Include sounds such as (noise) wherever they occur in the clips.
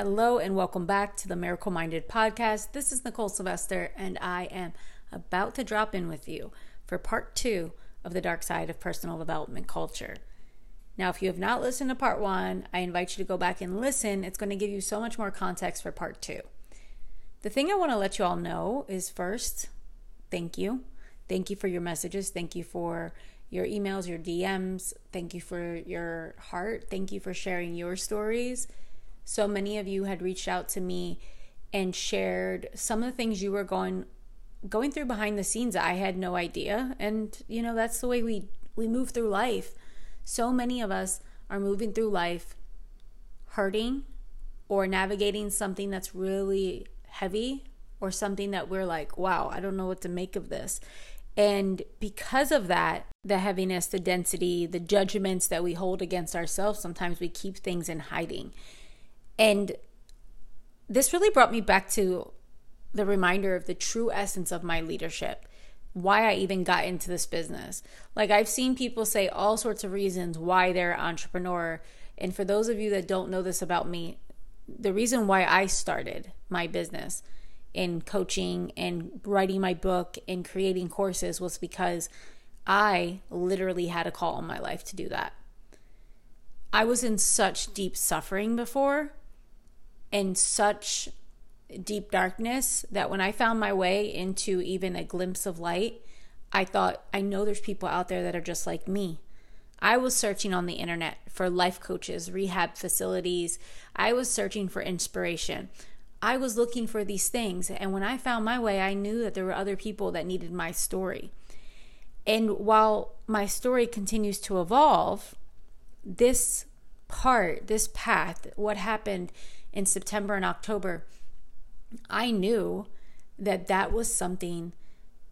Hello, and welcome back to the Miracle Minded Podcast. This is Nicole Sylvester, and I am about to drop in with you for part two of the dark side of personal development culture. Now, if you have not listened to part one, I invite you to go back and listen. It's going to give you so much more context for part two. The thing I want to let you all know is first, thank you. Thank you for your messages. Thank you for your emails, your DMs. Thank you for your heart. Thank you for sharing your stories. So many of you had reached out to me and shared some of the things you were going going through behind the scenes I had no idea. And you know, that's the way we we move through life. So many of us are moving through life hurting or navigating something that's really heavy or something that we're like, wow, I don't know what to make of this. And because of that, the heaviness, the density, the judgments that we hold against ourselves, sometimes we keep things in hiding. And this really brought me back to the reminder of the true essence of my leadership, why I even got into this business. Like, I've seen people say all sorts of reasons why they're an entrepreneur. And for those of you that don't know this about me, the reason why I started my business in coaching and writing my book and creating courses was because I literally had a call in my life to do that. I was in such deep suffering before and such deep darkness that when I found my way into even a glimpse of light, I thought, I know there's people out there that are just like me. I was searching on the internet for life coaches, rehab facilities. I was searching for inspiration. I was looking for these things. And when I found my way, I knew that there were other people that needed my story. And while my story continues to evolve, this part, this path, what happened in September and October, I knew that that was something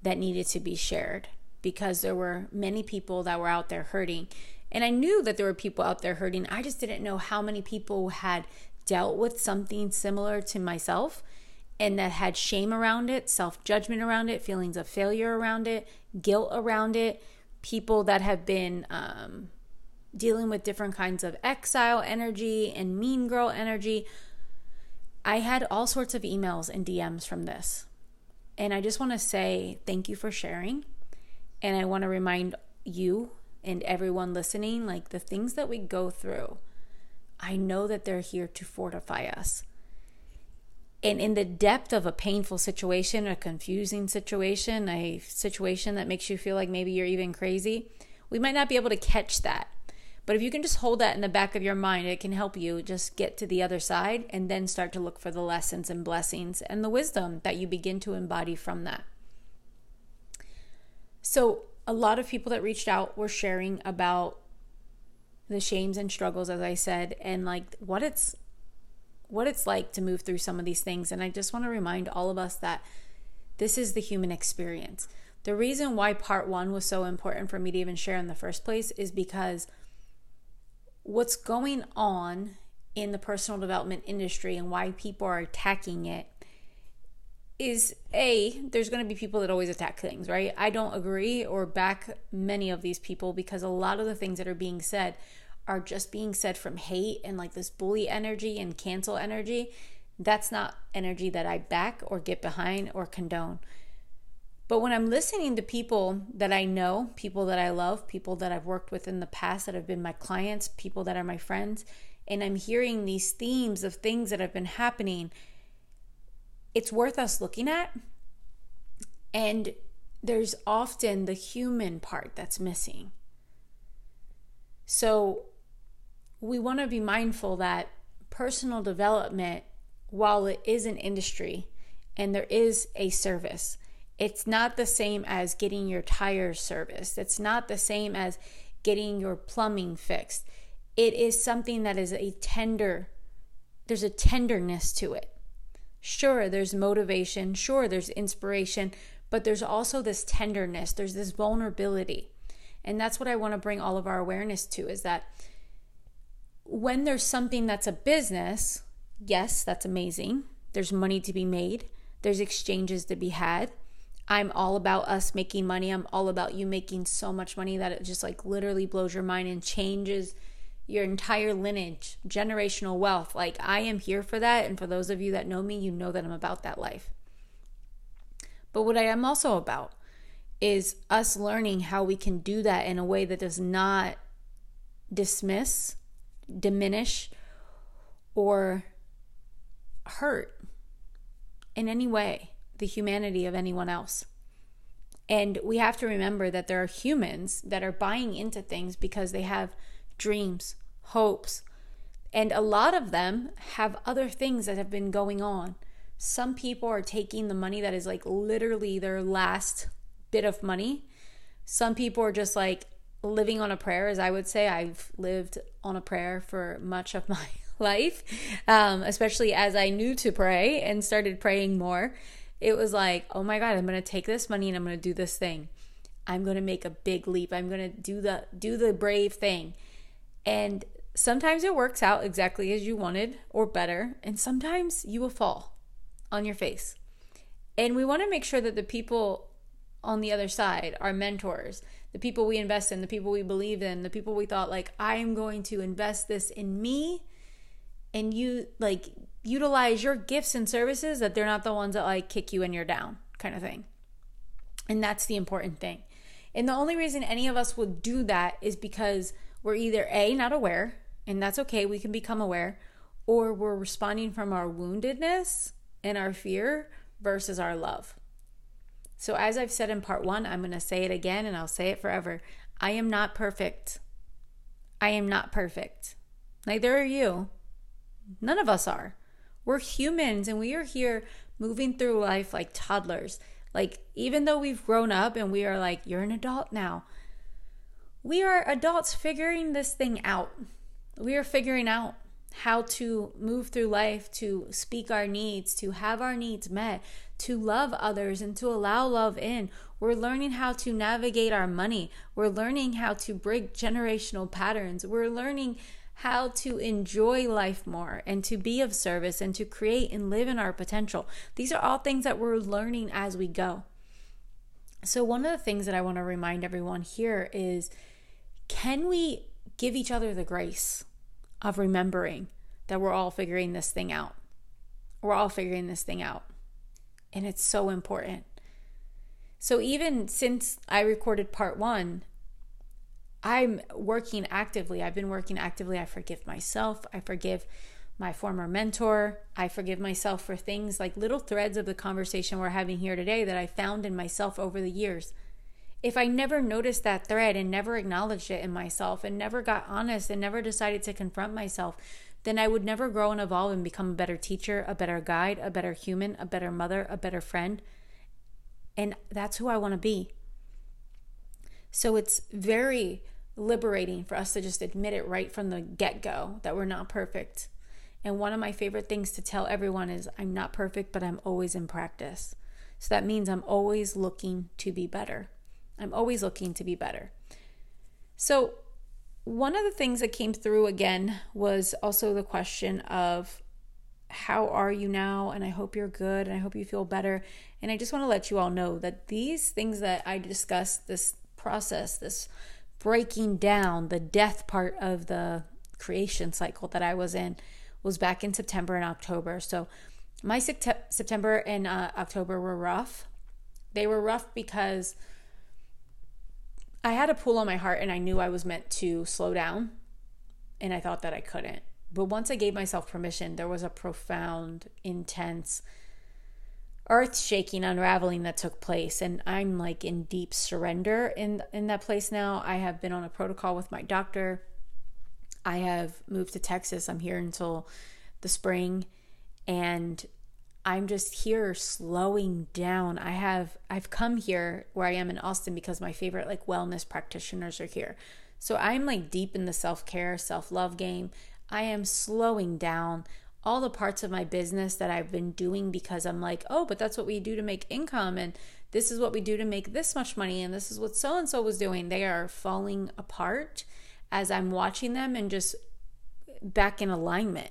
that needed to be shared because there were many people that were out there hurting. And I knew that there were people out there hurting. I just didn't know how many people had dealt with something similar to myself and that had shame around it, self judgment around it, feelings of failure around it, guilt around it, people that have been um, dealing with different kinds of exile energy and mean girl energy. I had all sorts of emails and DMs from this. And I just want to say thank you for sharing. And I want to remind you and everyone listening like the things that we go through, I know that they're here to fortify us. And in the depth of a painful situation, a confusing situation, a situation that makes you feel like maybe you're even crazy, we might not be able to catch that. But if you can just hold that in the back of your mind, it can help you just get to the other side and then start to look for the lessons and blessings and the wisdom that you begin to embody from that. So, a lot of people that reached out were sharing about the shames and struggles as I said and like what it's what it's like to move through some of these things and I just want to remind all of us that this is the human experience. The reason why part 1 was so important for me to even share in the first place is because what's going on in the personal development industry and why people are attacking it is a there's going to be people that always attack things right? I don't agree or back many of these people because a lot of the things that are being said are just being said from hate and like this bully energy and cancel energy. That's not energy that i back or get behind or condone but when i'm listening to people that i know people that i love people that i've worked with in the past that have been my clients people that are my friends and i'm hearing these themes of things that have been happening it's worth us looking at. And there's often the human part that's missing. So we want to be mindful that personal development, while it is an industry and there is a service, it's not the same as getting your tires serviced. It's not the same as getting your plumbing fixed. It is something that is a tender, there's a tenderness to it. Sure, there's motivation, sure, there's inspiration, but there's also this tenderness, there's this vulnerability. And that's what I want to bring all of our awareness to is that when there's something that's a business, yes, that's amazing. There's money to be made, there's exchanges to be had. I'm all about us making money. I'm all about you making so much money that it just like literally blows your mind and changes your entire lineage, generational wealth. Like, I am here for that. And for those of you that know me, you know that I'm about that life. But what I am also about is us learning how we can do that in a way that does not dismiss, diminish, or hurt in any way the humanity of anyone else. And we have to remember that there are humans that are buying into things because they have dreams, hopes, and a lot of them have other things that have been going on. Some people are taking the money that is like literally their last bit of money. Some people are just like living on a prayer, as I would say. I've lived on a prayer for much of (laughs) my life, um, especially as I knew to pray and started praying more. It was like, oh my God, I'm to take this money and I'm to do this thing. I'm to make a big leap. I'm to do the do the brave thing. And sometimes it works out exactly as you wanted or better, and sometimes you will fall on your face. And we want to make sure that the people on the other side, our mentors, the people we invest in, the people we believe in, the people we thought like I am going to invest this in me and you like utilize your gifts and services that they're not the ones that like kick you and you're down kind of thing. And that's the important thing. And the only reason any of us would do that is because we're either A, not aware, and that's okay, we can become aware, or we're responding from our woundedness and our fear versus our love. So, as I've said in part one, I'm going to say it again and I'll say it forever. I am not perfect. I am not perfect. Neither are you. None of us are. We're humans and we are here moving through life like toddlers. Like, even though we've grown up and we are like, you're an adult now, we are adults figuring this thing out. We are figuring out how to move through life, to speak our needs, to have our needs met, to love others, and to allow love in. We're learning how to navigate our money. We're learning how to break generational patterns. We're learning how to enjoy life more and to be of service and to create and live in our potential. These are all things that we're learning as we go. So, one of the things that I want to remind everyone here is can we give each other the grace? of remembering that we're all figuring this thing out. We're all figuring this thing out. And it's so important. So, even since I recorded part one, I'm working actively. I've been working actively. I forgive myself. I forgive my former mentor. I forgive myself for things like little threads of the conversation we're having here today that I found in myself over the years if I never noticed that thread and never acknowledged it in myself and never got honest and never decided to confront myself, then I would never grow and evolve and become a better teacher, a better guide, a better human, a better mother, a better friend. And that's who I want to be. So it's very liberating for us to just admit it right from the get go that we're not perfect. And one of my favorite things to tell everyone is I'm not perfect, but I'm always in practice. So that means I'm always looking to be better. I'm always looking to be better. So, one of the things that came through again was also the question of how are you now? And I hope you're good and I hope you feel better. And I just want to let you all know that these things that I discussed, this process, this breaking down, the death part of the creation cycle that I was in, was back in September and October. So, my September and uh, October were rough. They were rough because I had a pull on my heart and I knew I was meant to slow down and I thought that I couldn't. But once I gave myself permission, there was a profound, intense, earth shaking unraveling that took place and I'm like in deep surrender in in that place now. I have been on a protocol with my doctor. I have moved to Texas. I'm here until the spring and I'm just here slowing down. I have I've come here where I am in Austin because my favorite like wellness practitioners are here. So I'm like deep in the self-care, self-love game. I am slowing down all the parts of my business that I've been doing because I'm like, "Oh, but that's what we do to make income and this is what we do to make this much money and this is what so and so was doing." They are falling apart as I'm watching them and just back in alignment.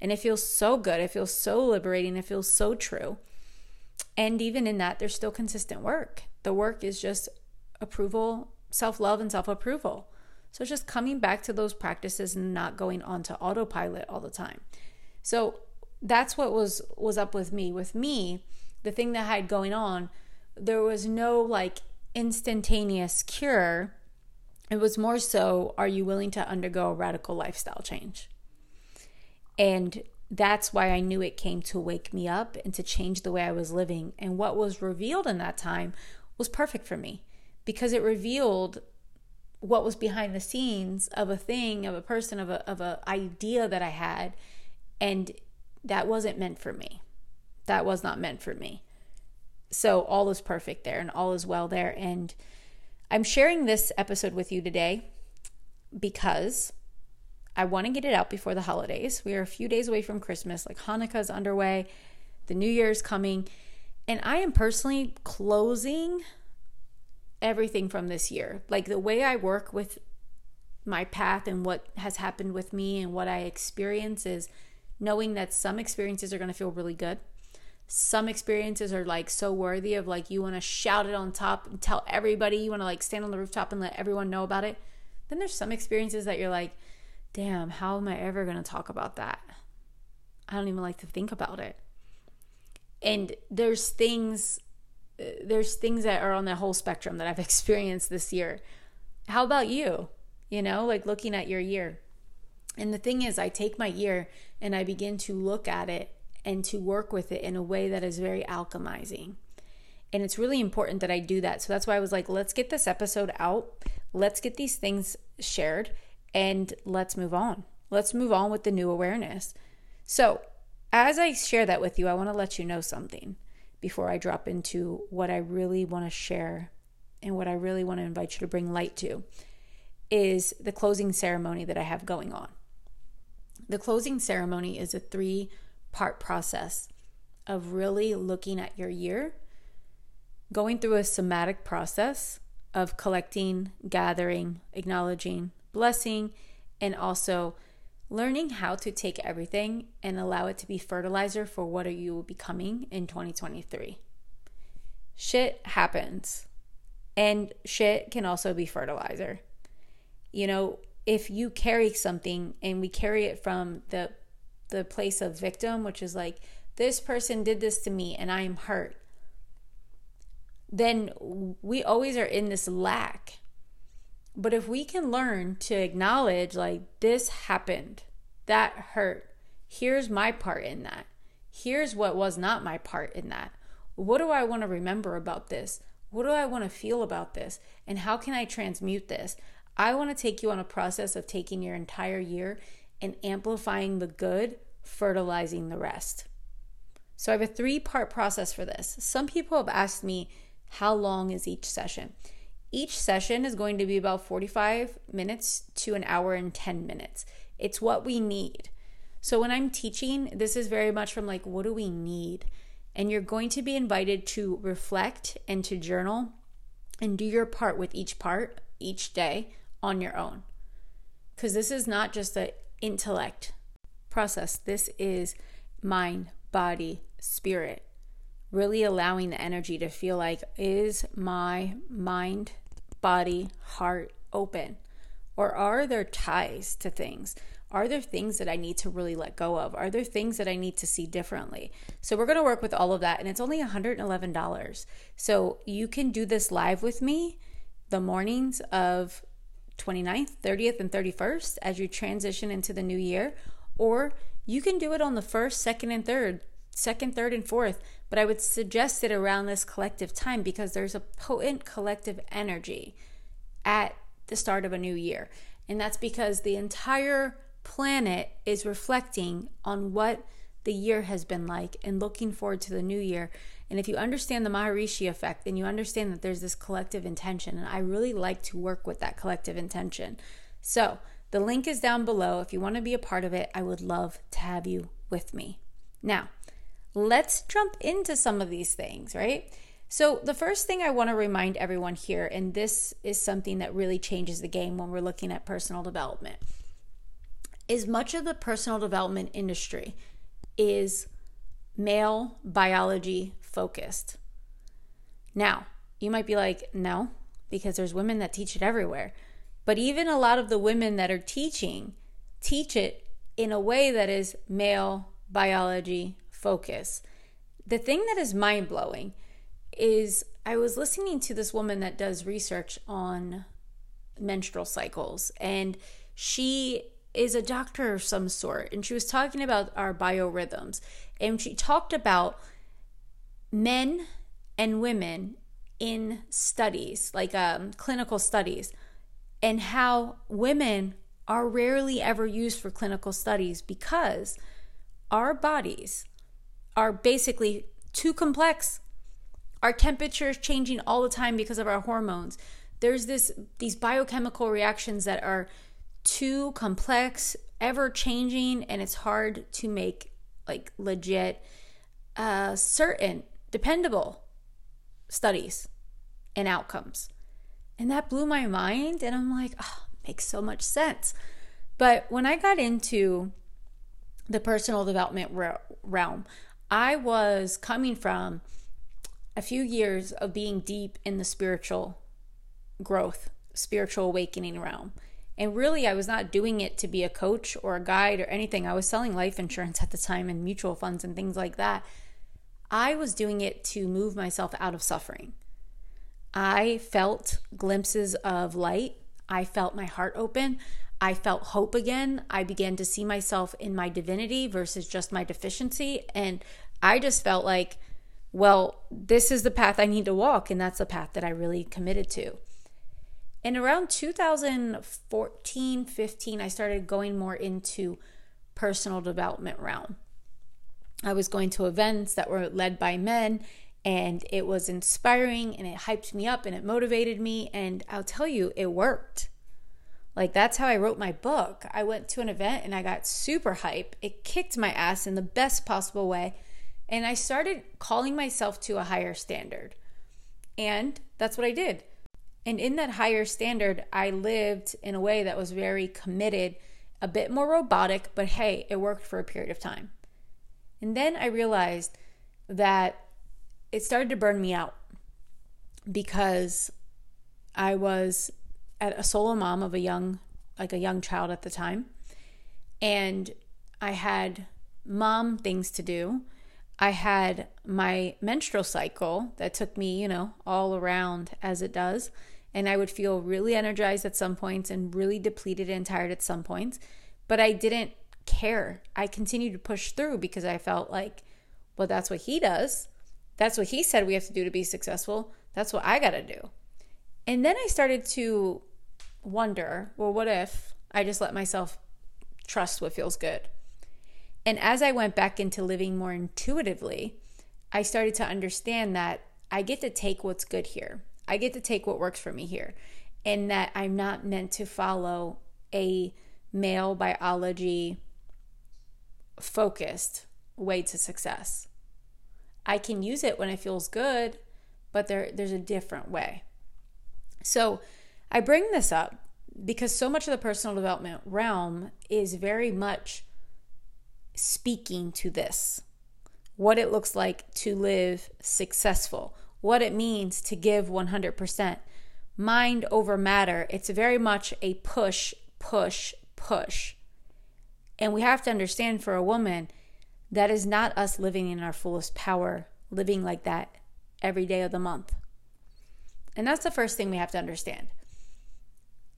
And it feels so good. It feels so liberating. It feels so true. And even in that, there's still consistent work. The work is just approval, self love, and self approval. So just coming back to those practices and not going onto autopilot all the time. So that's what was was up with me. With me, the thing that I had going on, there was no like instantaneous cure. It was more so are you willing to undergo a radical lifestyle change? And that's why I knew it came to wake me up and to change the way I was living. And what was revealed in that time was perfect for me because it revealed what was behind the scenes of a thing, of a person, of a of a idea that I had, and that wasn't meant for me. That was not meant for me. So all is perfect there and all is well there. And I'm sharing this episode with you today because I want to get it out before the holidays. We are a few days away from Christmas, like Hanukkah is underway, the New Year is coming, and I am personally closing everything from this year. Like the way I work with my path and what has happened with me and what I experience is knowing that some experiences are going to feel really good. Some experiences are like so worthy of like you want to shout it on top and tell everybody, you want to like stand on the rooftop and let everyone know about it. Then there's some experiences that you're like, damn, how am I ever going to talk about that? I don't even like to think about it. And there's things there's things that are on that whole spectrum that I've (laughs) experienced this year. How about you? You know, like looking at your year. And the thing is, I take my year and I begin to look at it and to work with it in a way that is very alchemizing. And it's really important that I do that. So that's why I was like, let's get this episode out. Let's get these things shared and let's move on. Let's move on with the new awareness. So, as I share that with you, I want to let you know something before I drop into what I really want to share and what I really want to invite you to bring light to is the closing ceremony that I have going on. The closing ceremony is a three part process of really looking at your year, going through a somatic process of collecting, gathering, acknowledging, blessing, and also learning how to take everything and allow it to be fertilizer for what are you becoming in 2023. Shit happens. And shit can also be fertilizer. You know, if you carry something and we carry it from the the place of victim, which is like this person did this to me and I am hurt, then we always are in this lack but if we can learn to acknowledge, like, this happened, that hurt, here's my part in that, here's what was not my part in that. What do I want to remember about this? What do I want to feel about this? And how can I transmute this? I want to take you on a process of taking your entire year and amplifying the good, fertilizing the rest. So I have a three part process for this. Some people have asked me, how long is each session? Each session is going to be about 45 minutes to an hour and 10 minutes. It's what we need. So when I'm teaching, this is very much from like, what do we need? And you're going to be invited to reflect and to journal and do your part with each part each day on your own. Because this is not just an intellect process, this is mind, body, spirit really allowing the energy to feel like is my mind, body, heart open? Or are there ties to things? Are there things that I need to really let go of? Are there things that I need to see differently? So, we're going to work with all of that, and it's only $111. So, you can do this live with me the mornings of 29th, 30th, and 31st as you transition into the new year, or you can do it on the first, second, and third, second, third, and fourth but I would suggest it around this collective time because there's a potent collective energy at the start of a new year. And that's because the entire planet is reflecting on what the year has been like and looking forward to the new year. And if you understand the Maharishi effect, then you understand that there's this collective intention. And I really like to work with that collective intention. So the link is down below. If you want to be a part of it, I would love to have you with me. Now, let's jump into some of these things, right? So, the first thing I want to remind everyone here, and this is something that really changes the game when we're looking at personal development, is much of the personal development industry is male biology focused. Now, you might be like, no, because there's women that teach it everywhere. But even a lot of the women that are teaching teach it in a way that is male biology focus. The thing that is mind blowing is I was listening to this woman that does research on menstrual cycles, and she is a doctor of some sort, and she was talking about our biorhythms, and she talked about men and women in studies, like um, clinical studies, and how women are rarely ever used for clinical studies because our bodies are basically too complex. Our temperature is changing all the time because of our hormones. There's this these biochemical reactions that are too complex, ever changing, and it's hard to make like legit, uh, certain, dependable studies and outcomes. And that blew my mind. And I'm like, oh, makes so much sense. But when I got into the personal development realm, I was coming from a few years of being deep in the spiritual growth, spiritual awakening realm. And really, I was not doing it to be a coach or a guide or anything. I was selling life insurance at the time and mutual funds and things like that. I was doing it to move myself out of suffering. I felt glimpses of light. I felt my heart open. I felt hope again. I began to see myself in my divinity versus just my deficiency. And I just felt like, well, this is the path I need to walk. And that's the path that I really committed to. And around 2014, 15, I started going more into personal development realm. I was going to events that were led by men and it was inspiring and it hyped me up and it motivated me and I'll tell you it worked. Like that's how I wrote my book. I went to an event and I got super hype. It kicked my ass in the best possible way and I started calling myself to a higher standard. And that's what I did. And in that higher standard, I lived in a way that was very committed, a bit more robotic, but hey, it worked for a period of time. And then I realized that it started to burn me out because I was at a solo mom of a young like a young child at the time and I had mom things to do. I had my menstrual cycle that took me, you know, all around as it does. And I would feel really energized at some points and really depleted and tired at some points. But I didn't care. I continued to push through because I felt like, well, that's what he does. That's what he said we have to do to be successful. That's what I got to do. And then I started to wonder, well, what if I just let myself trust what feels good? And as I went back into living more intuitively, I started to understand that I get to take what's good here. I get to take what works for me here. And that I'm not meant to follow a male biology focused way to success. I can use it when it feels good, but there there's a different way. So, I bring this up because so much of the personal development realm is very much speaking to this. What it looks like to live successful, what it means to give 100%. Mind over matter. It's very much a push, push, push. And we have to understand for a woman, that is not us living in our fullest power, living like that every day of the month. And that's the first thing we have to understand.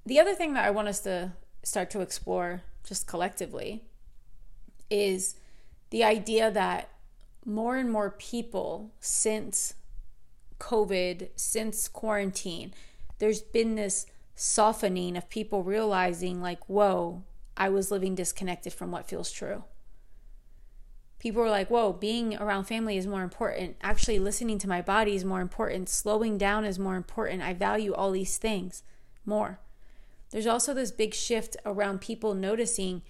The other thing that I want us to start to explore just collectively is the idea that more and more people since COVID, since quarantine, there's been this softening of people realizing, like, whoa, I was living disconnected from what feels true. People were like, whoa, being around family is more important. Actually, listening to my body is more important. Slowing down is more important. I value all these things more. There's also this big shift around people noticing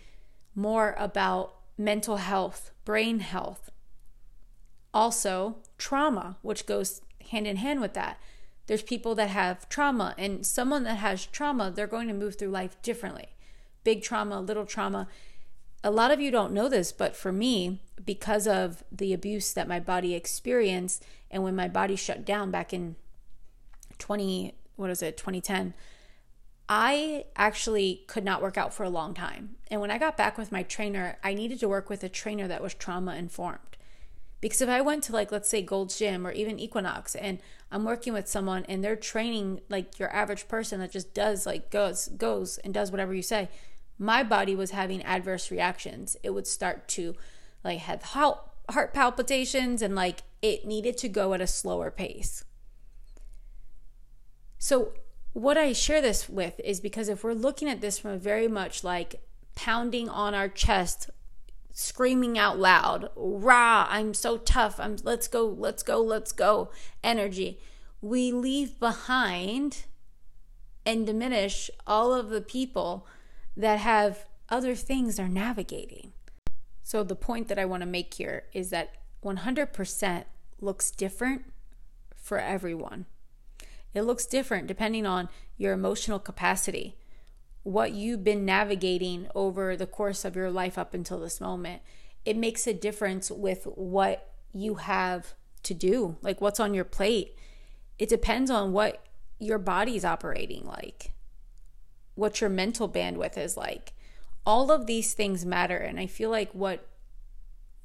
more about mental health, brain health, also trauma, which goes hand in hand with that. There's people that have trauma, and someone that has trauma, they're going to move through life differently. Big trauma, little trauma. A lot of you don't know this, but for me, because of the abuse that my body experienced, and when my body shut down back in 20, what is it, 2010, I actually could not work out for a long time. And when I got back with my trainer, I needed to work with a trainer that was trauma informed. Because if I went to like let's say Gold's Gym or even Equinox and I'm working with someone and they're training like your average person that just does like goes goes and does whatever you say, my body was having adverse reactions. It would start to like have heart palpitations and like it needed to go at a slower pace. So what I share this with is because if we're looking at this from a very much like pounding on our chest screaming out loud, rah, I'm so tough. I'm let's go, let's go, let's go energy. We leave behind and diminish all of the people that have other things they're navigating. So the point that I want to make here is that 100% looks different for everyone. It looks different depending on your emotional capacity what you've been navigating over the course of your life up until this moment. It makes a difference with what you have to do, like what's on your plate. It depends on what your body's operating like, what your mental bandwidth is like. All of these things matter. And I feel like what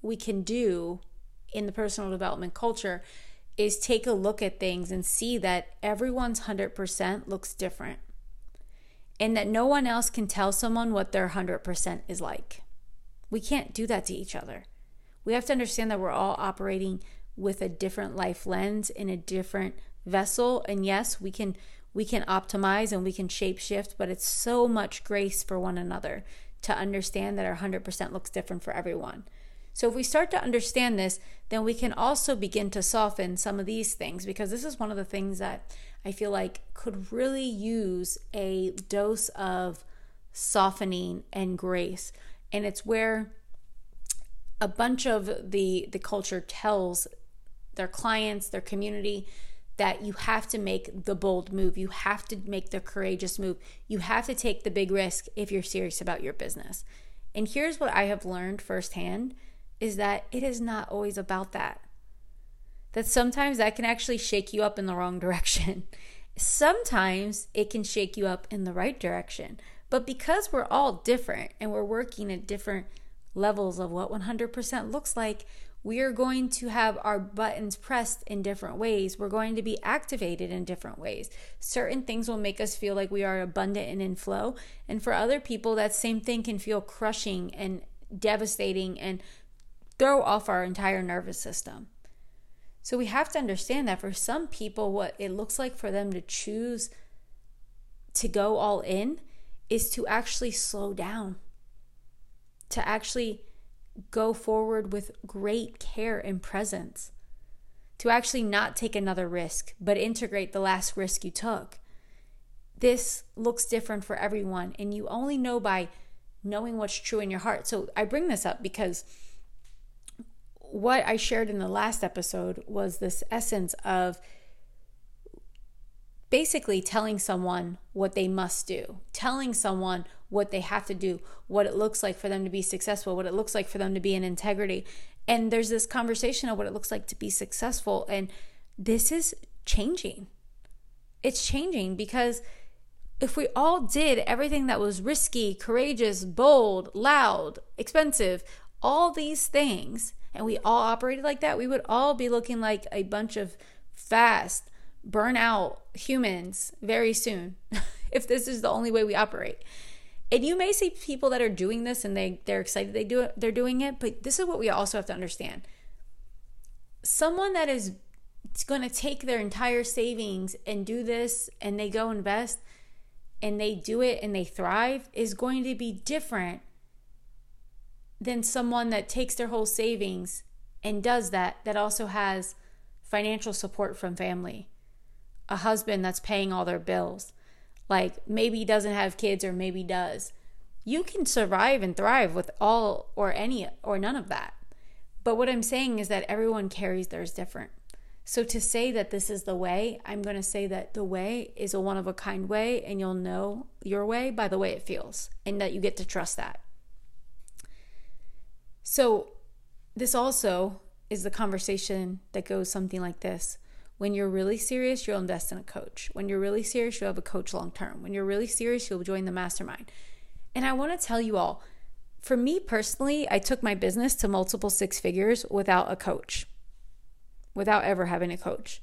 we can do in the personal development culture is take a look at things and see that everyone's 100% looks different and that no one else can tell someone what their 100% is like. We can't do that to each other. We have to understand that we're all operating with a different life lens in a different vessel and yes, we can we can optimize and we can shape shift, but it's so much grace for one another to understand that our 100% looks different for everyone. So if we start to understand this, then we can also begin to soften some of these things because this is one of the things that I feel like could really use a dose of softening and grace. And it's where a bunch of the the culture tells their clients, their community that you have to make the bold move. You have to make the courageous move. You have to take the big risk if you're serious about your business. And here's what I have learned firsthand is that it is not always about that that sometimes that can actually shake you up in the wrong (laughs) direction. sometimes it can shake you up in the right direction. But because we're all different and we're working at different levels of what 100% looks like, we are going to have our buttons pressed in different ways. We're going to be activated in different ways. Certain things will make us feel like we are abundant and in flow. And for other people, that same thing can feel crushing and devastating and throw off our entire nervous system. So we have to understand that for some people, what it looks like for them to choose to go all in is to actually slow down, to actually go forward with great care and presence, to actually not take another risk, but integrate the last risk you took. This looks different for everyone, and you only know by knowing what's true in your heart. So I bring this up because what I shared in the last episode was this essence of basically telling someone what they must do, telling someone what they have to do, what it looks like for them to be successful, what it looks like for them to be in integrity. And there's this conversation of what it looks like to be successful. And this is changing. It's changing because if we all did everything that was risky, courageous, bold, loud, expensive, all these things, and we all operated like that, we would all be looking like a bunch of fast, burnout humans very soon (laughs) if this is the only way we operate. And you may see people that are doing this and they they're excited they do it, they're doing it, but this is what we also have to understand. Someone that is going to take their entire savings and do this and they go invest and they do it and they thrive is going to be different than someone that takes their whole savings and does that, that also has financial support from family, a husband that's paying all their bills. Like maybe doesn't have kids or maybe does. You can survive and thrive with all or any or none of that. But what I'm saying is that everyone carries theirs different. So to say that this is the way, I'm going to say that the way is a one of a kind way, and you'll know your way by the way it feels, and that you get to trust that. So, this also is the conversation that goes something like this When you're really serious, you'll invest in a coach. When you're really serious, you'll have a coach long term. When you're really serious, you'll join the mastermind. And I want to tell you all, for me personally, I took my business to multiple six figures without a coach, without ever having a coach.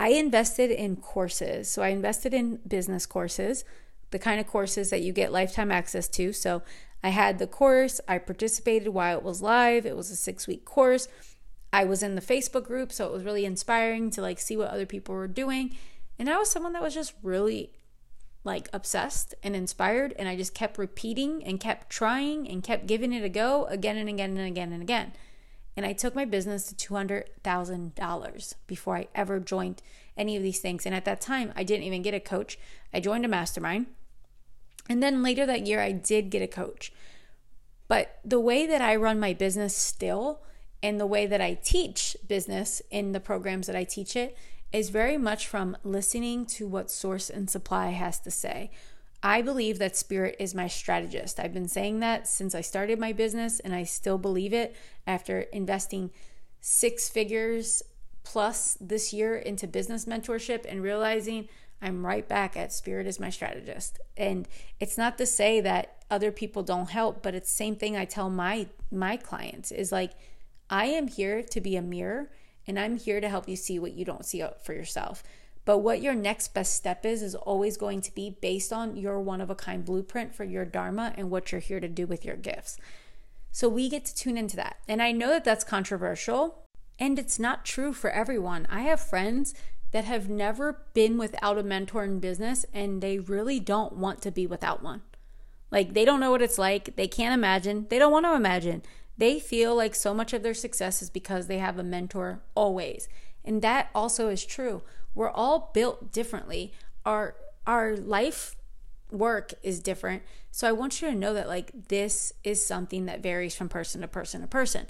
I invested in courses. So I invested in business courses, the kind of courses that you get lifetime access to. So I had the course, I participated while it was live. It was a six week course. I was in the Facebook group, so it was really inspiring to like see what other people were doing. And I was someone that was just really like obsessed and inspired and I just kept repeating and kept trying and kept giving it a go again and again and again and again. And I took my business to $200,000 before I ever joined any of these things. And at that time, I didn't even get a coach. I joined a mastermind. And then later that year, I did get a coach. But the way that I run my business still and the way that I teach business in the programs that I teach it is very much from listening to what source and supply has to say. I believe that spirit is my strategist. I've been saying that since I started my business, and I still believe it after investing six figures plus this year into business mentorship and realizing I'm right back at spirit is my strategist. And it's not to say that other people don't help, but it's the same thing I tell my my clients is like I am here to be a mirror and I'm here to help you see what you don't see for yourself. But what your next best step is, is always going to be based on your one of a kind blueprint for your Dharma and what you're here to do with your gifts. So we get to tune into that. And I know that that's controversial and it's not true for everyone. I have friends that have never been without a mentor in business and they really don't want to be without one. Like they don't know what it's like. They can't imagine. They don't want to imagine. They feel like so much of their success is because they have a mentor always. And that also is true. We're all built differently. Our our life work is different. So I want you to know that like this is something that varies from person to person to person.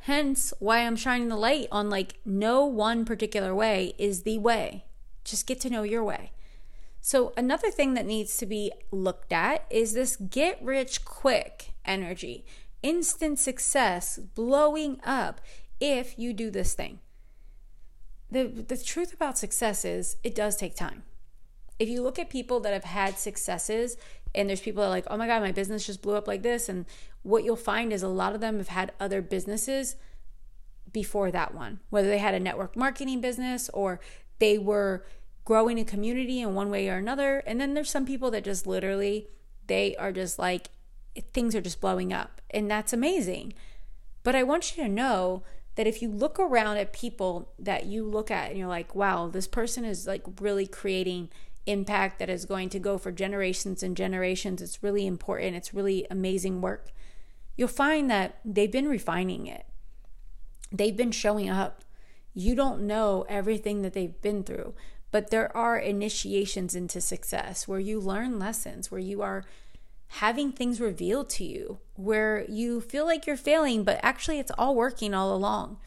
Hence why I'm shining the light on like no one particular way is the way. Just get to know your way. So another thing that needs to be looked at is this get rich quick energy. Instant success, blowing up if you do this thing the the truth about success is it does take time. If you look at people that have had successes and there's people that are like, "Oh my god, my business just blew up like this." And what you'll find is a lot of them have had other businesses before that one. Whether they had a network marketing business or they were growing a community in one way or another. And then there's some people that just literally they are just like things are just blowing up and that's amazing. But I want you to know that if you look around at people that you look at and you're like, wow, this person is like really creating impact that is going to go for generations and generations. It's really important. It's really amazing work. You'll find that they've been refining it. They've been showing up. You don't know everything that they've been through, but there are initiations into success where you learn lessons, where you are having things revealed to you where you feel like you're failing, but actually it's all working all along.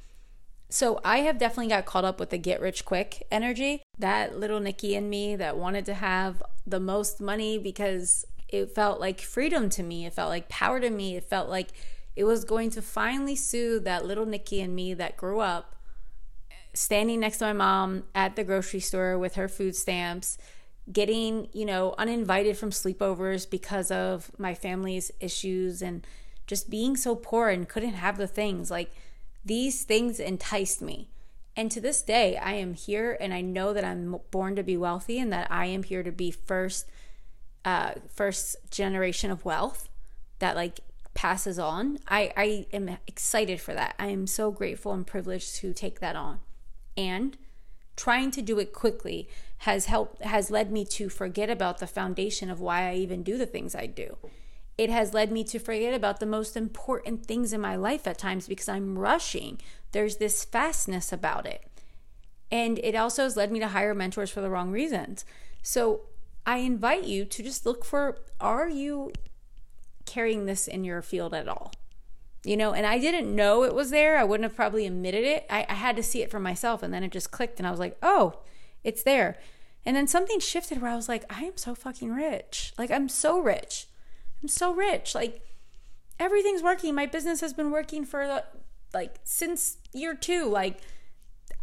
So I have definitely got caught up with the get rich quick energy. That little Nikki in me that wanted to have the most money because it felt like freedom to me. It felt like power to me. It felt like it was going to finally soothe that little Nikki in me that grew up standing next to my mom at the grocery store with her food stamps getting, you know, uninvited from sleepovers because of my family's issues and just being so poor and couldn't have the things. Like these things enticed me. And to this day, I am here and I know that I'm born to be wealthy and that I am here to be first uh first generation of wealth that like passes on. I I am excited for that. I am so grateful and privileged to take that on. And trying to do it quickly has helped has led me to forget about the foundation of why I even do the things I do. It has led me to forget about the most important things in my life at times because I'm rushing. There's this fastness about it. And it also has led me to hire mentors for the wrong reasons. So I invite you to just look for are you carrying this in your field at all? you know and i didn't know it was there i wouldn't have probably admitted it I, I, had to see it for myself and then it just clicked and i was like oh it's there. And then something shifted where i was like i am so fucking rich. Like i'm so rich. I'm so rich. Like everything's working. My business has been working for like since year two. Like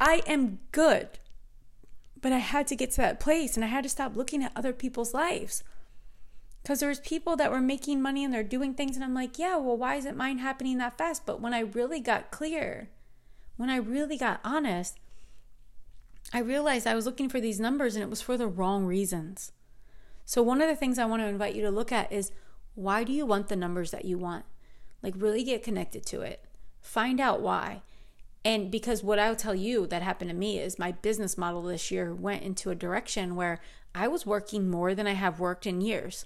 i am good. But I had to get to that place and I had to stop looking at other people's lives. Because there was people that were making money and they're doing things, and I'm like, yeah, well, why isn't mine happening that fast? But when I really got clear, when I really got honest, I realized I was looking for these numbers and it was for the wrong reasons. So, one of the things I want to invite you to look at is why do you want the numbers that you want? Like, really get connected to it. Find out why. And because what I'll tell you that happened to me is my business model this year went into a direction where I was working more than I have worked in years.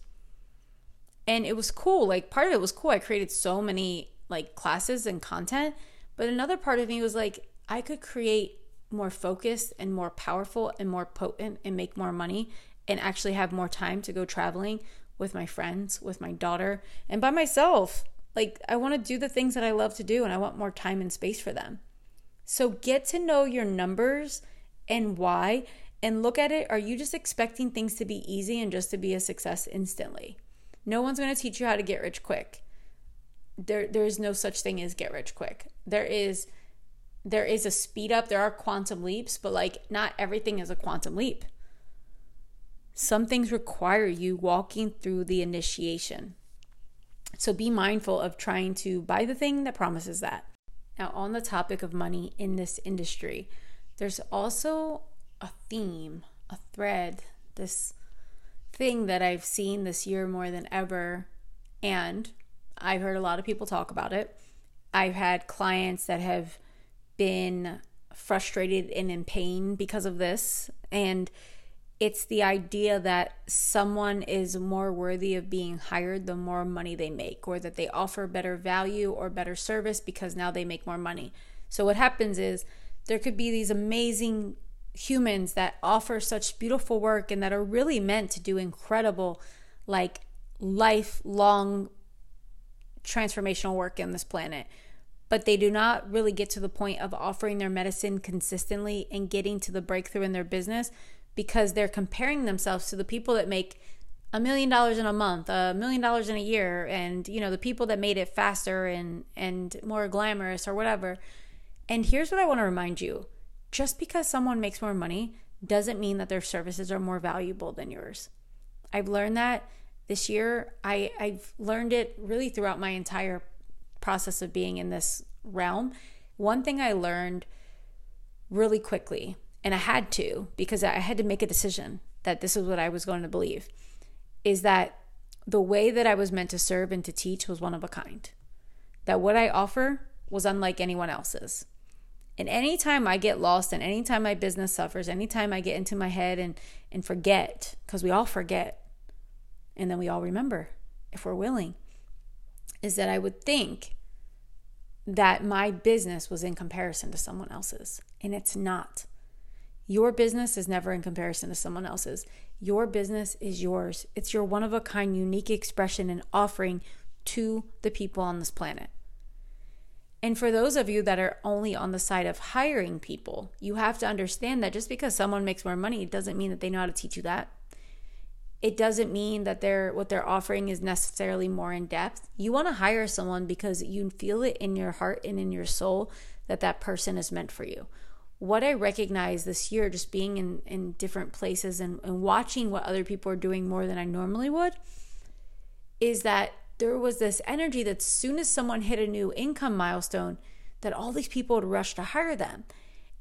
And it was cool. Like part of it was cool. I created so many like classes and content, but another part of me was like I could create more focused and more powerful and more potent and make more money and actually have more time to go traveling with my friends, with my daughter, and by myself. Like I want to do the things that I love to do and I want more time and space for them. So get to know your numbers and why and look at it. Are you just expecting things to be easy and just to be a success instantly? No one's going to teach you how to get rich quick. There there is no such thing as get rich quick. There is there is a speed up, there are quantum leaps, but like not everything is a quantum leap. Some things require you walking through the initiation. So be mindful of trying to buy the thing that promises that. Now, on the topic of money in this industry, there's also a theme, a thread, this thing that I've seen this year more than ever. And I've heard a lot of people talk about it. I've had clients that have been frustrated and in pain because of this. And it's the idea that someone is more worthy of being hired the more money they make, or that they offer better value or better service because now they make more money. So, what happens is there could be these amazing humans that offer such beautiful work and that are really meant to do incredible, like lifelong transformational work on this planet. But they do not really get to the point of offering their medicine consistently and getting to the breakthrough in their business because they're comparing themselves to the people that make a million dollars in a month, a million dollars in a year, and you know the people that made it faster and and more glamorous or whatever. And here's what I want to remind you: just because someone makes more money doesn't mean that their services are more valuable than yours. I've learned that this year. I I've learned it really throughout my entire process of being in this realm. One thing I learned really quickly and I had to because I had to make a decision that this is what I was going to believe is that the way that I was meant to serve and to teach was one of a kind. That what I offer was unlike anyone else's. And anytime I get lost and anytime my business suffers, anytime I get into my head and, and forget, because we all forget, and then we all remember if we're willing, is that I would think that my business was in comparison to someone else's. And it's not. Your business is never in comparison to someone else's. Your business is yours. It's your one of a kind, unique expression and offering to the people on this planet. And for those of you that are only on the side of hiring people, you have to understand that just because someone makes more money, doesn't mean that they know how to teach you that. It doesn't mean that they're what they're offering is necessarily more in depth. You want to hire someone because you feel it in your heart and in your soul that that person is meant for you what I recognize this year, just being in, in different places and, and watching what other people are doing more than I normally would, is that there was this energy that as soon as someone hit a new income milestone, that all these people would rush to hire them.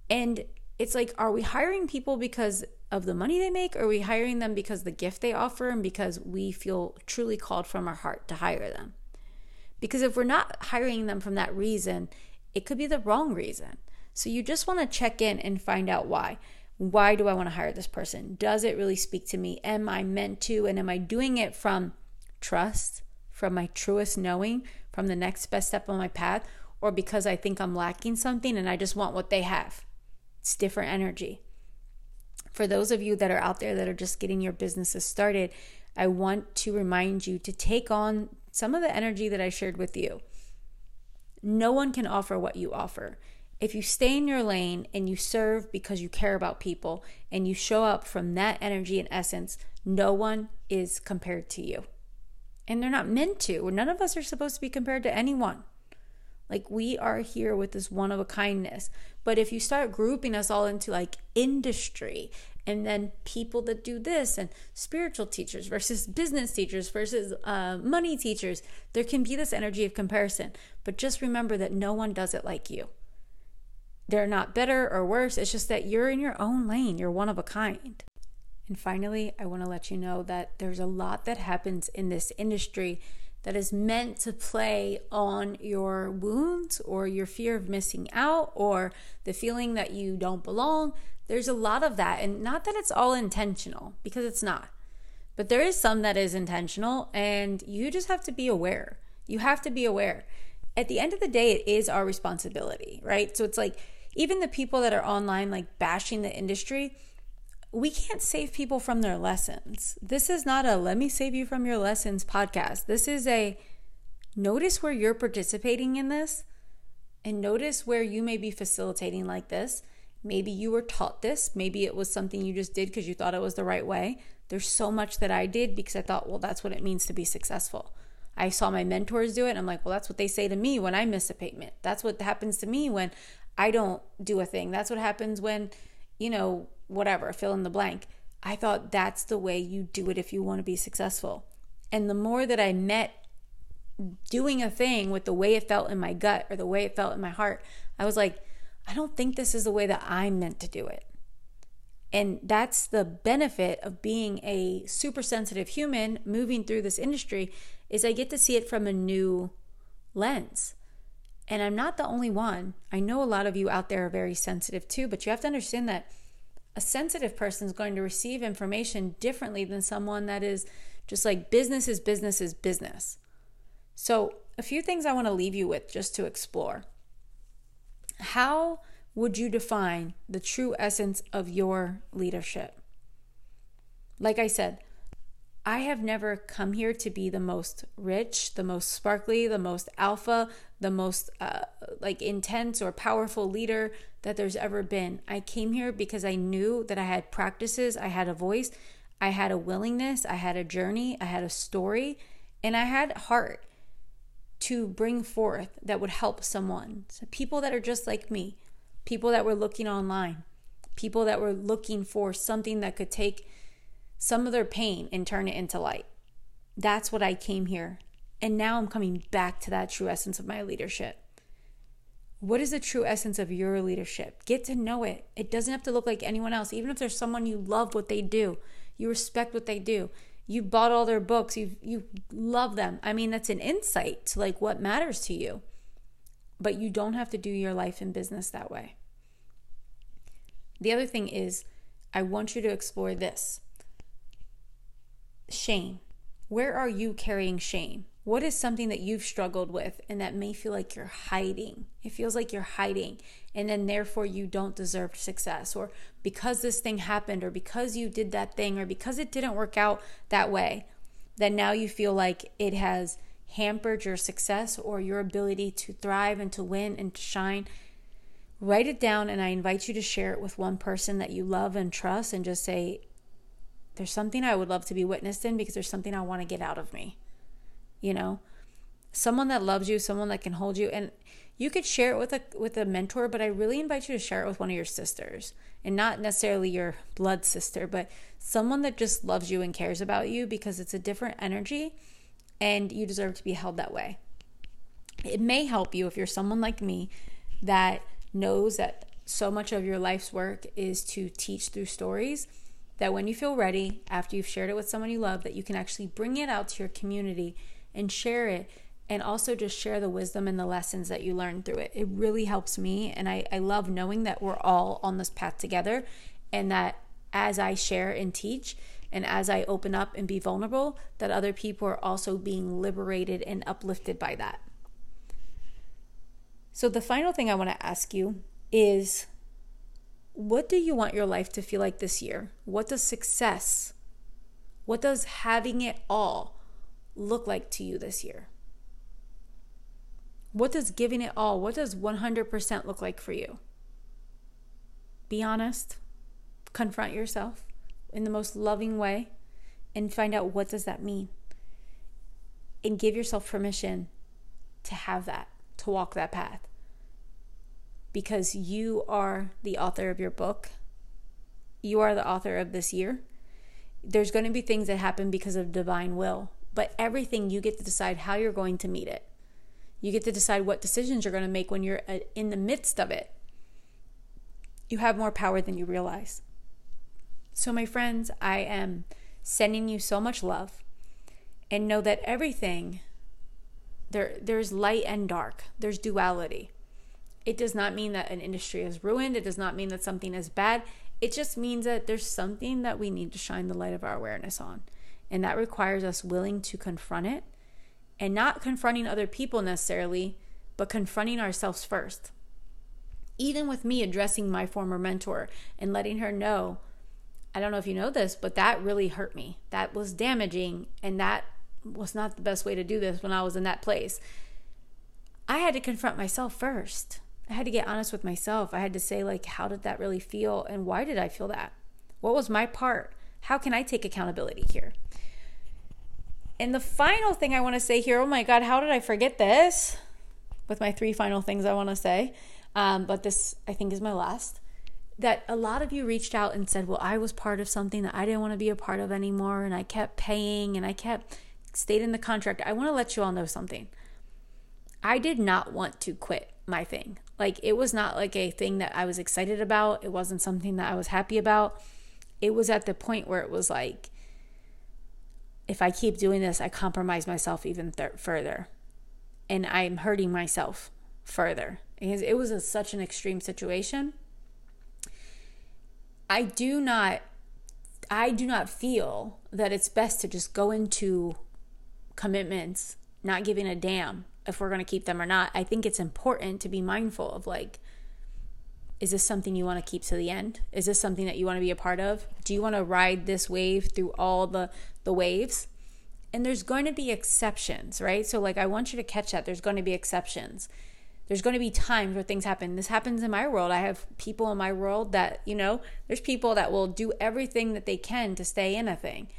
And it's like, are we hiring people because of the money they make? Or are we hiring them because the gift they offer and because we feel truly called from our heart to hire them? Because if we're not hiring them from that reason, it could be the wrong reason. So you just want to check in and find out why. Why do I want to hire this person? Does it really speak to me? Am I meant to? And am I doing it from trust, from my truest knowing, from the next best step on my path, or because I think I'm lacking something and I just want what they have? It's different energy. For those of you that are out there that are just getting your businesses started, I want to remind you to take on some of the energy that I shared with you. No one can offer what you offer if you stay in your lane and you serve because you care about people and you show up from that energy and essence, no one is compared to you. And they're not meant to. None of us are supposed to be compared to anyone. Like we are here with this one of a kindness. But if you start grouping us all into like industry and then people that do this and spiritual teachers versus (laughs) business teachers versus uh, money teachers there can be this energy of comparison. But just remember that no one does it like you. They're not better or worse. It's just that you're in your own lane. You're one of a kind. And finally i want to let you know that there's a lot that happens in this industry that is meant to play on your wounds or your fear of missing out or the feeling that you don't belong there's a lot of that. And not that it's all intentional, because it's not. But there is some that is intentional, and you just have to be aware. You have to be aware. At the end of the day, it is our responsibility, right? So it's like even the people that are online, like bashing the industry, we can't save people from their lessons. This is not a let me save you from your lessons podcast. This is a notice where you're participating in this and notice where you may be facilitating like this Maybe you were taught this. Maybe it was something you just did because you thought it was the right way. There's so much that I did because I thought, well, that's what it means to be successful. I saw my mentors do it. And I'm like, well, that's what they say to me when I miss a payment. That's what happens to me when I don't do a thing. That's what happens when, you know, whatever, fill in the blank. I thought that's the way you do it if you want to be successful. And the more that I met doing a thing with the way it felt in my gut or the way it felt in my heart, I was like, I don't think this is the way that I'm meant to do it. And that's the benefit of being a super sensitive human moving through this industry is I get to see it from a new lens. And I'm not the only one. I know a lot of you out there are very sensitive too, but you have to understand that a sensitive person is going to receive information differently than someone that is just like business is business is business. So, a few things I want to leave you with just to explore. How would you define the true essence of your leadership? Like I said, I have never come here to be the most rich, the most sparkly, the most alpha, the most uh, like intense or powerful leader that there's ever been. I came here because I knew that I had practices, I had a voice, I had a willingness, I had a journey, I had a story, and I had heart to bring forth that would help someone. So people that are just like me, people that were looking online, people that were looking for something that could take some of their pain and turn it into light. That's what I came here. And now I'm coming back to that true essence of my leadership. What is the true essence of your leadership? Get to know it. It doesn't have to look like anyone else. Even if there's someone you love what they do, you respect what they do, you bought all their books you you love them i mean that's an insight to like what matters to you but you don't have to do your life in business that way the other thing is i want you to explore this shame where are you carrying shame what is something that you've struggled with and that may feel like you're hiding? It feels like you're hiding, and then therefore you don't deserve success, or because this thing happened, or because you did that thing, or because it didn't work out that way, that now you feel like it has hampered your success or your ability to thrive and to win and to shine. Write it down, and I invite you to share it with one person that you love and trust, and just say, There's something I would love to be witnessed in because there's something I want to get out of me you know? Someone that loves you someone that can hold you and you could share it with a with a mentor but i really invite you to share it with one of your sisters and not necessarily your blood sister but someone that just loves you and cares about you because it's a different energy and you deserve to be held that way. It may help you if you're someone like me that knows that so much of your life's work is to teach through stories that when you feel ready after you've shared it with someone you love that you can actually bring it out to your community and share it and also just share the wisdom and the lessons that you learn through it. It really helps me. And I, I love knowing that we're all on this path together and that as I share and teach and as I open up and be vulnerable, that other people are also being liberated and uplifted by that. So, the final thing I want to ask you is what do you want your life to feel like this year? What does success, what does having it all, look like to you this year? What does giving it all, what does 100% look like for you? Be honest, confront yourself in the most loving way and find out what does that mean? And give yourself permission to have that, to walk that path. Because you are the author of your book you are the author of this year. There's going to be things that happen because of divine will, but everything you get to decide how you're going to meet it. You get to decide what decisions you're going to make when you're uh, in the midst of it. You have more power than you realize. So, my friends, I am sending you so much love and know that everything there there's light and dark. There's duality. It does not mean that an industry is ruined. It does not mean that something is bad. It just means that there's something that we need to shine the light of our awareness on. And that requires us willing to confront it and not confronting other people necessarily, but confronting ourselves first. Even with me addressing my former mentor and letting her know, I don't know if you know this, but that really hurt me. That was damaging and that was not the best way to do this when I was in that place. I had to confront myself first. I had to get honest with myself. I had to say, like, how did that really feel? And why did I feel that? What was my part? How can I take accountability here? And the final thing I want to say here oh my God, how did I forget this? With my three final things I want to say. Um, but this, I think, is my last. That a lot of you reached out and said, Well, I was part of something that I didn't want to be a part of anymore. And I kept paying and I kept stayed in the contract. I want to let you all know something. I did not want to quit my thing. Like it was not like a thing that I was excited about. It wasn't something that I was happy about. It was at the point where it was like if I keep doing this, I compromise myself even th- further. And I'm hurting myself further. Because it was a, such an extreme situation. I do not I do not feel that it's best to just go into commitments, not giving a damn if we're going to keep them or not. I think it's important to be mindful of like, is this something you want to keep to the end? Is this something that you want to be a part of? Do you want to ride this wave through all the the waves? And there's going to be exceptions, right? So like I want you to catch that. There's going to be exceptions. There's going to be times where things happen. This happens in my world. I have people in my world that, you know, there's people that will do everything that they can to stay in a thing.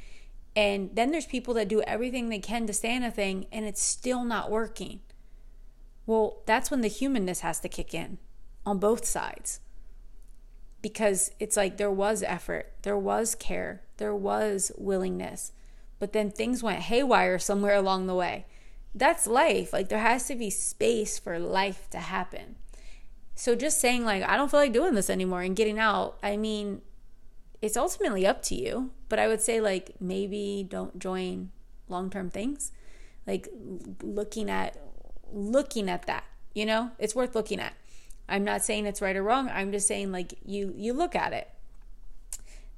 And then there's people that do everything they can to stay in a thing and it's still not working. Well, that's when the humanness has to kick in on both sides. Because it's like there was effort, there was care, there was willingness, but then things went haywire somewhere along the way. That's life. Like there has to be space for life to happen. So just saying, like, I don't feel like doing this anymore and getting out, I mean, it's ultimately up to you. But I would say, like, maybe don't join long term things. Like, looking at looking at that you know it's worth looking at i'm not saying it's right or wrong i'm just saying like you you look at it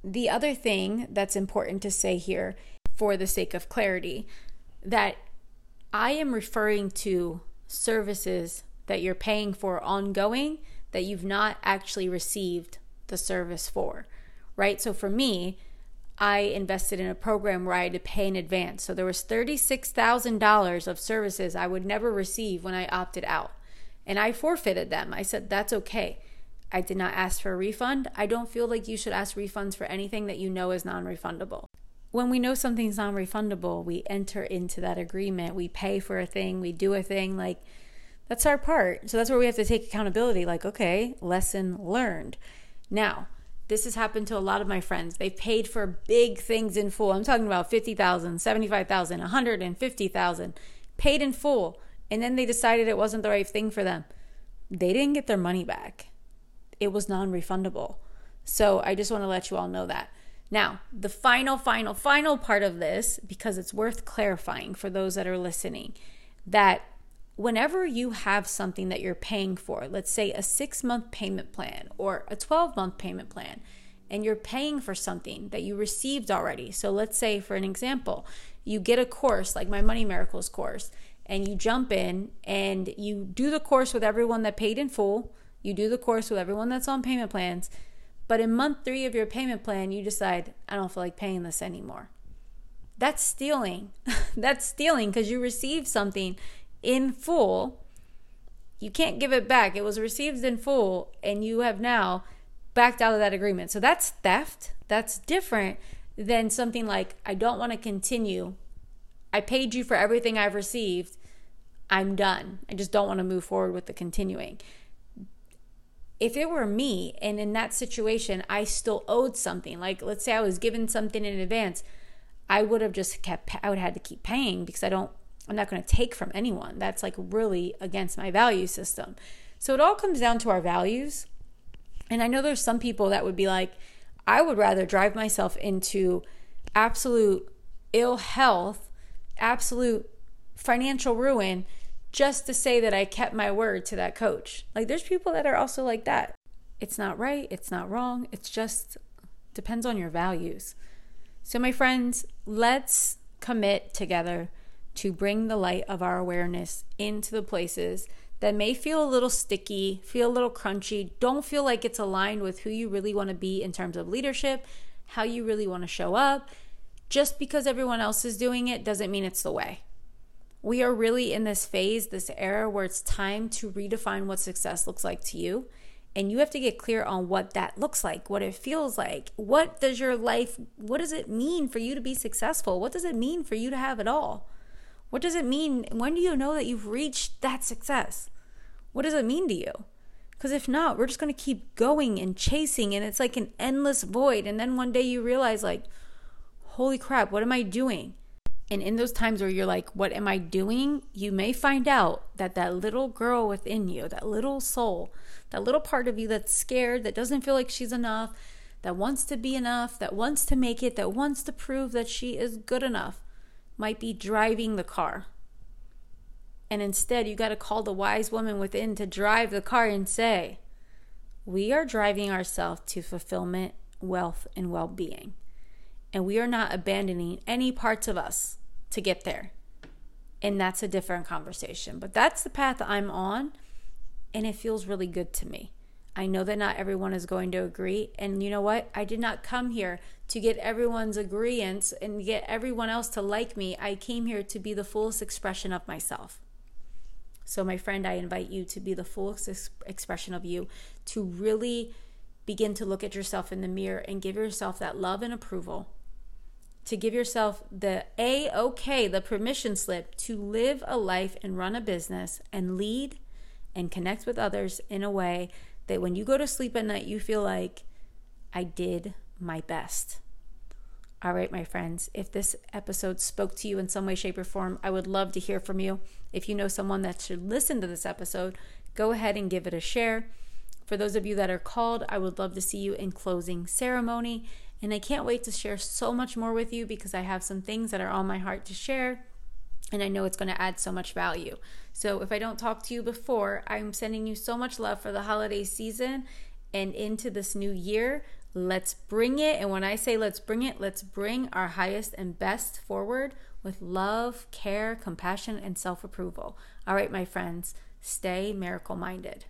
the other thing that's important to say here for the sake of clarity that i am referring to services that you're paying for ongoing that you've not actually received the service for right so for me I invested in a program where I had to pay in advance. So there was $36,000 of services I would never receive when I opted out. And I forfeited them. I said, that's okay. I did not ask for a refund. I don't feel like you should ask refunds for anything that you know is non refundable. When we know something's non refundable, we enter into that agreement. We pay for a thing, we do a thing. Like, that's our part. So that's where we have to take accountability. Like, okay, lesson learned. Now, this has happened to a lot of my friends. They've paid for big things in full. I'm talking about 50,000, 75,000, 150,000, paid in full. And then they decided it wasn't the right thing for them. They didn't get their money back. It was non-refundable. So I just want to let you all know that. Now, the final, final, final part of this, because it's worth clarifying for those that are listening, that whenever you have something that you're paying for, let's say a six month payment plan or a 12 month payment plan, and you're paying for something that you received already. So let's say, for an example, you get a course like my Money Miracles course, and you jump in and you do the course with everyone that paid in full, you do the course with everyone that's on payment plans. But in month three of your payment plan, you decide, I don't feel like paying this anymore. That's stealing. (laughs) that's stealing because you received something in full. You can't give it back. It was received in full, and you have now backed out of that agreement. So that's theft. That's different than something like, I don't want to continue. I paid you for everything I've received. I'm done. I just don't want to move forward with the continuing. if it were me and in that situation I still owed something, like let's say I was given something in advance, I would have just kept I would have had to keep paying because I don't I'm not going to take from anyone. That's like really against my value system. So it all comes down to our values. And I know there's some people that would be like I would rather drive myself into absolute ill health, absolute financial ruin just to say that I kept my word to that coach. Like there's people that are also like that. It's not right, it's not wrong, it's just depends on your values. So my friends, let's commit together to bring the light of our awareness into the places that may feel a little sticky, feel a little crunchy, don't feel like it's aligned with who you really want to be in terms of leadership, how you really want to show up. Just because everyone else is doing it doesn't mean it's the way we are really in this phase, this era where it's time to redefine what success looks like to you. And you have to get clear on what that looks like, what it feels like. What does your life, what does it mean for you to be successful? What does it mean for you to have it all? What does it mean? When do you know that you've reached that success? What does it mean to you? Because if not, we're just going to keep going and chasing, and it's like an endless void. And then one day you realize, like, holy crap, what am I doing? And in those times where you're like, what am I doing? You may find out that that little girl within you, that little soul, that little part of you that's scared, that doesn't feel like she's enough, that wants to be enough, that wants to make it, that wants to prove that she is good enough, might be driving the car. And instead, you got to call the wise woman within to drive the car and say, We are driving ourselves to fulfillment, wealth, and well being and we are not abandoning any parts of us to get there. And that's a different conversation. But that's the path I'm on, and it feels really good to me. I know that not everyone is going to agree. And you know what? I did not come here to get everyone's agreement and get everyone else to like me. I came here to be the fullest expression of myself. So, my friend, I invite you to be the fullest expression of you, to really begin to look at yourself in the mirror and give yourself that love and approval to give yourself the A OK, the permission slip to live a life and run a business and lead and connect with others in a way that when you go to sleep at night, you feel like I did my best. All right, my friends, if this episode spoke to you in some way, shape, or form, I would love to hear from you. If you know someone that should listen to this episode, go ahead and give it a share. For those of you that are called, I would love to see you in closing ceremony. And I can't wait to share so much more with you because I have some things that are on my heart to share. And I know it's going to add so much value. So if I don't talk to you before, I'm sending you so much love for the holiday season and into this new year. Let's bring it. And when I say let's bring it, let's bring our highest and best forward with love, care, compassion, and self approval. All right, my friends, stay miracle minded.